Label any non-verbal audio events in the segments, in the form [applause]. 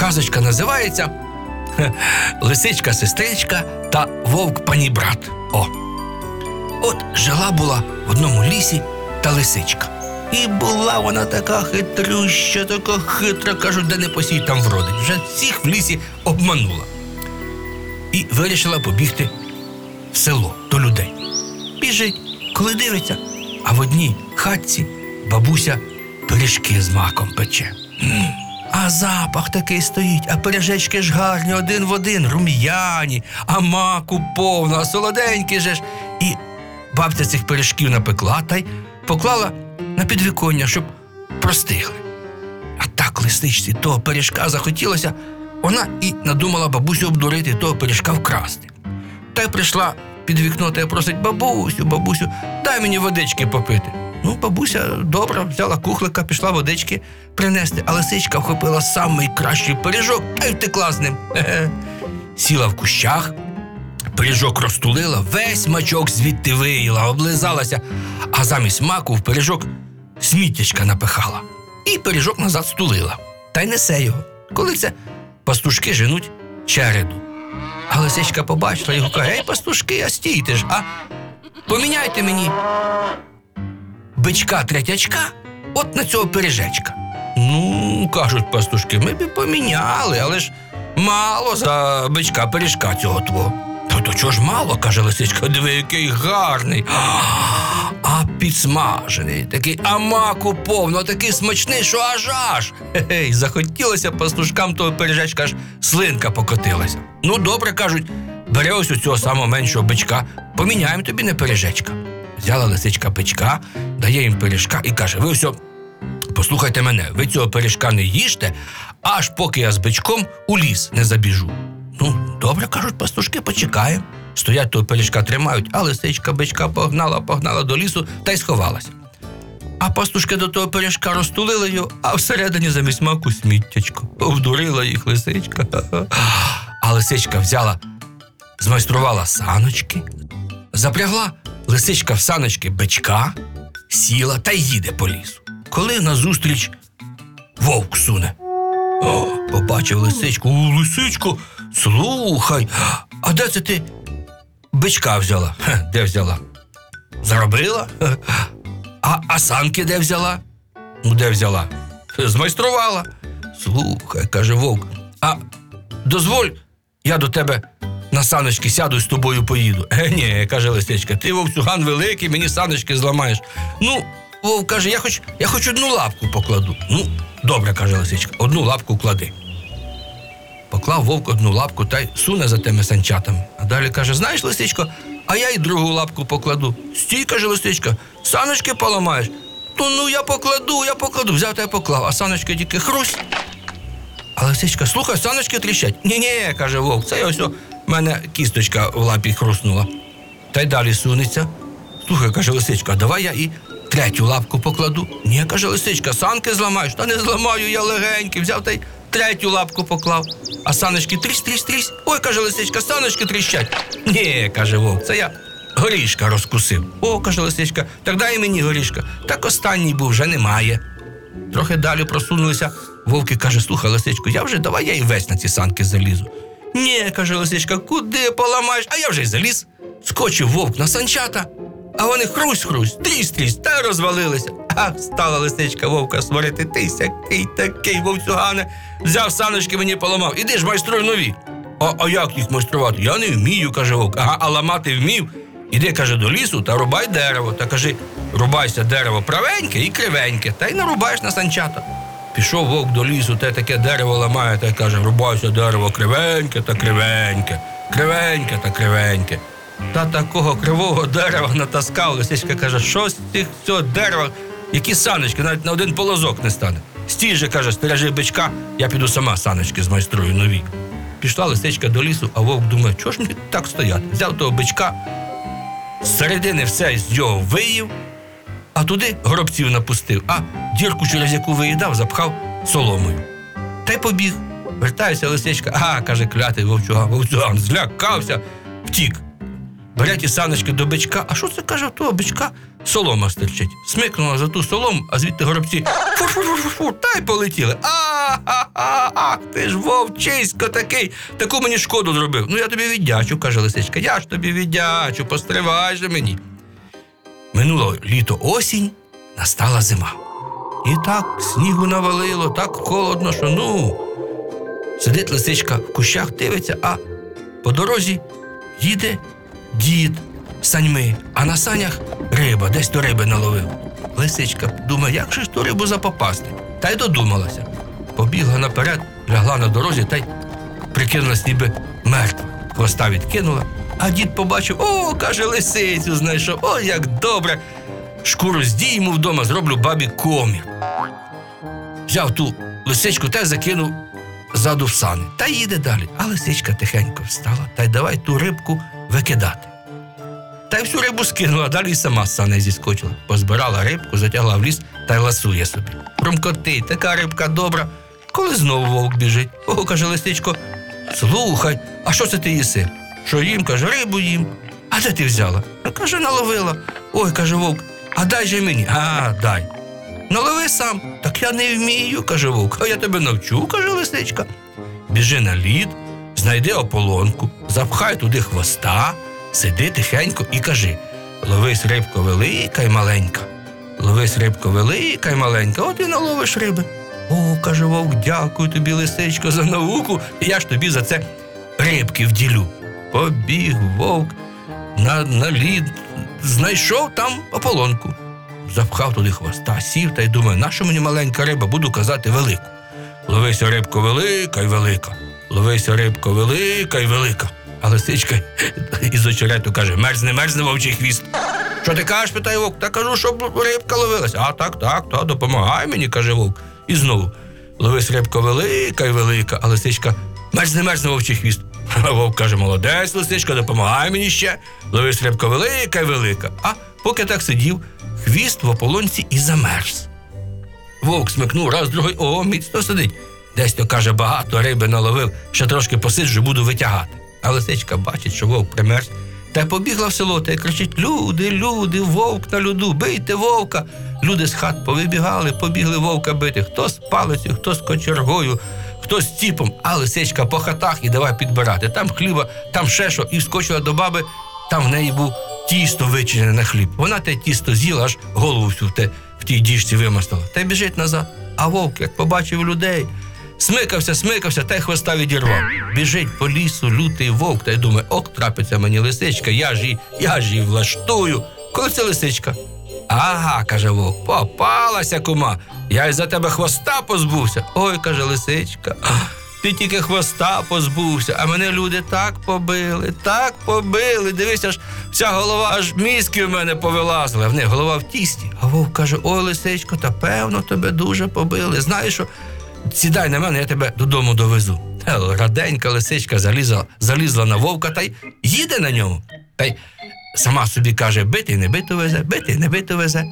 казочка називається [laughs] Лисичка сестричка та вовк панібрат. О. От жила була в одному лісі та лисичка. І була вона така хитрюща, така хитра, кажуть, де не посій, там вродить. Вже всіх в лісі обманула. І вирішила побігти в село до людей. Біжить, коли дивиться, а в одній хатці бабуся пиріжки з маком пече. М, А запах такий стоїть, а пиріжечки ж гарні один в один, рум'яні, а маку повно, а солоденькі же ж. І бабця цих пиріжків напекла та й поклала на підвіконня, щоб простигли. А так лисичці того пиріжка захотілося, вона і надумала бабусю обдурити того пиріжка вкрасти. Та й прийшла під вікно та й просить бабусю, бабусю, дай мені водички попити. Ну, бабуся добре взяла кухлика, пішла водички принести, а лисичка вхопила самий кращий пиріжок та й втекла з ним. Хе-хе. [laughs] Сіла в кущах, пиріжок розтулила, весь мачок звідти виїла, облизалася, а замість маку в пиріжок сміттячка напихала. І пиріжок назад стулила. Та й несе його. Коли це пастушки женуть череду. А лисичка побачила його каже: Ей, пастушки, а стійте ж, а поміняйте мені бичка третячка от на цього пиріжечка. Ну, кажуть пастушки, ми б поміняли, але ж мало за бичка пиріжка цього твого. Та то чого ж мало, каже лисичка, диви, який гарний. А підсмажений, такий а маку повно, такий смачний, що аж аж. Хе-хей, захотілося пастушкам того пиріжечка, аж слинка покотилася. Ну, добре, кажуть, бери ось у цього самого меншого бичка, поміняємо тобі на пиріжечка. Взяла лисичка бичка, дає їм пиріжка і каже: ви все, послухайте мене, ви цього пиріжка не їжте, аж поки я з бичком у ліс не забіжу. Ну, добре, кажуть, пастушки, почекаємо. Стоять того пиріжка тримають, а лисичка бичка погнала, погнала до лісу та й сховалася. А пастушки до того пиріжка розтулили його, а всередині замість маку сміттячко. Обдурила їх лисичка. А лисичка взяла, змайструвала саночки, запрягла лисичка в саночки бичка, сіла та їде по лісу. Коли назустріч вовк суне. О, побачив лисичку. У, лисичко, слухай, а де це ти бичка взяла? Хе, де взяла? Заробила? А, а санки де взяла? Ну, де взяла? Змайструвала. Слухай, каже вовк. А дозволь, я до тебе на саночки сяду і з тобою поїду. Е, ні, каже лисичка, ти вовцюган великий, мені саночки зламаєш. Ну, вовк каже, я хоч, я хоч одну лапку покладу. Ну, добре, каже лисичка, одну лапку клади. Поклав вовк одну лапку та й суне за тими санчатами. А далі каже: знаєш, лисичко, а я й другу лапку покладу. Стій, каже лисичка, саночки поламаєш. Ну, ну я покладу, я покладу. Взяв та й поклав, а саночки тільки хрусь. А лисичка, слухай, саночки тріщать. Ні-ні, каже вовк, це ось у мене кісточка в лапі хруснула. Та й далі сунеться. Слухай, каже лисичка, давай я і третю лапку покладу. Ні, каже лисичка, санки зламаєш. Та не зламаю, я легенький. Взяв та й третю лапку поклав. А саночки трісь, трісь, трісь. Ой, каже лисичка, саночки тріщать. Ні, каже вовк, це я горішка розкусив. О, каже лисичка, так дай мені горішка. Так останній був, вже немає. Трохи далі просунулися. Вовки каже: слухай, лисичко, я вже давай я і весь на ці санки залізу. Ні, каже лисичка, куди поламаєш? А я вже й заліз. Скочив вовк на санчата, а вони хрусь-хрусь, трісь-трісь, та розвалилися. А стала лисичка вовка сварити. Ти сякий такий вовцюгане. Взяв саночки, мені поламав. Іди ж майструй нові. А, а як їх майструвати? Я не вмію, каже вовк. Ага, а ламати вмів. Іди, каже, до лісу та рубай дерево. Та кажи, рубайся дерево правеньке і кривеньке, та й нарубаєш на санчата. Пішов вовк до лісу, те таке дерево ламає, та й каже, рубайся дерево кривеньке та кривеньке, кривеньке та кривеньке. Та такого кривого дерева натаскав. Лисичка каже, що з цих цього дерева, які саночки, навіть на один полозок не стане. Стій же, каже, стережи бичка, я піду сама саночки змайструю нові. Пішла лисичка до лісу, а вовк думає, чого ж мені так стояти? Взяв того бичка, з середини все з нього виїв, а туди гробців напустив, а дірку, через яку виїдав, запхав соломою. Та й побіг. Вертається лисичка, а, каже, клятий вовчуган, вовчуган, злякався, втік. Бере ті саночки до бичка, а що це каже, в того бичка солома стирчить. Смикнула за ту солому, а звідти горобці фу-фу-фу-фу, та й полетіли. Ха-ха-ха! Ах, ти ж вовчисько такий, таку мені шкоду зробив. Ну я тобі віддячу, каже лисичка. Я ж тобі віддячу, постривай же мені. Минуло літо осінь, настала зима. І так снігу навалило, так холодно, що ну. Сидить лисичка в кущах, дивиться, а по дорозі їде дід саньми, а на санях риба, десь то риби наловив. Лисичка думає, як же ж ту рибу запопасти? Та й додумалася. Побігла наперед, лягла на дорозі та й прикинулась ніби мертва. Хвоста відкинула, а дід побачив, о, каже, лисицю знайшов, о, як добре. Шкуру здійму вдома, зроблю бабі комір. Взяв ту лисичку та закинув ззаду в сани. Та їде далі. А лисичка тихенько встала та й давай ту рибку викидати. Та й всю рибу скинула, далі сама з сани зіскочила. Позбирала рибку, затягла в ліс та й ласує собі. Промкоти, така рибка добра. Коли знову вовк біжить. О, каже лисичко, слухай, а що це ти їси? Що їм? каже, рибу їм. А де ти взяла? Каже, наловила. Ой, каже вовк, а дай же мені. А, дай. Налови сам. Так я не вмію, каже вовк. А я тебе навчу, каже лисичка. Біжи на лід, знайди ополонку, запхай туди хвоста, сиди тихенько і кажи: ловись рибко велика й маленька. Ловись рибко велика й маленька, от і наловиш риби. О, каже вовк, дякую тобі, лисичко, за науку, і я ж тобі за це рибки вділю. Побіг вовк на, на лід, знайшов там ополонку запхав туди хвоста, сів та й думає, нащо мені маленька риба, буду казати велику. Ловися рибко велика й велика. Ловися рибко велика й велика. А лисичка [laughs] із очерету каже: мерзне, мерзне вовчий хвіст. Що ти кажеш, питає вовк? Та кажу, щоб рибка ловилася. А так, так, та допомагай мені, каже вовк. І знову. Ловись рибко велика й велика, а лисичка мерзне, мерзне вовчий хвіст. [laughs] Вовк каже, молодець, лисичка, допомагай мені ще. Ловись рибко велика й велика. А поки так сидів, хвіст в ополонці і замерз. Вовк смикнув раз, другий, о, міцно сидить. Десь то каже, багато риби наловив, ще трошки посиджу, буду витягати. А лисичка бачить, що вовк примерз, та побігла в село та й кричить: Люди, люди, вовк на люду, бийте вовка. Люди з хат повибігали, побігли вовка бити. Хто з палицею, хто з кочергою, хто з ціпом, а лисичка по хатах і давай підбирати. Там хліба, там ще що, і вскочила до баби, там в неї був тісто вичинене на хліб. Вона те тісто з'їла, аж голову всю те, в тій діжці вимастила. Та й біжить назад. А вовк, як побачив людей, смикався, смикався, та й хвоста відірвав. Біжить по лісу, лютий вовк, та й думає, ок, трапиться мені лисичка, я ж її, я ж її влаштую. Коли це лисичка? Ага, каже вовк, попалася кума. Я й за тебе хвоста позбувся. Ой, каже лисичка. Ти тільки хвоста позбувся, а мене люди так побили, так побили. Дивись, аж вся голова, аж мізки в мене повилазили. А в неї голова в тісті. А вовк каже: Ой, лисичко, та певно тебе дуже побили. Знаєш що? Сідай на мене, я тебе додому довезу. Раденька лисичка залізла, залізла на вовка та й їде на ньому. Та й сама собі каже: бити не биту везе, бити не биту везе.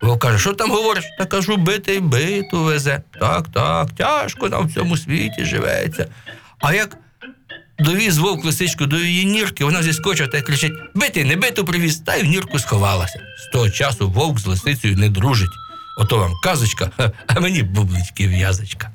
Вовк каже, що там говориш? Та кажу, бити биту везе. Так, так, тяжко нам в цьому світі живеться. А як довіз вовк лисичку до її нірки, вона зіскочила та й кричить: бити, не биту привіз, та й в нірку сховалася. З того часу вовк з лисицею не дружить. Ото вам казочка, [laughs] а мені бублички в'язочка.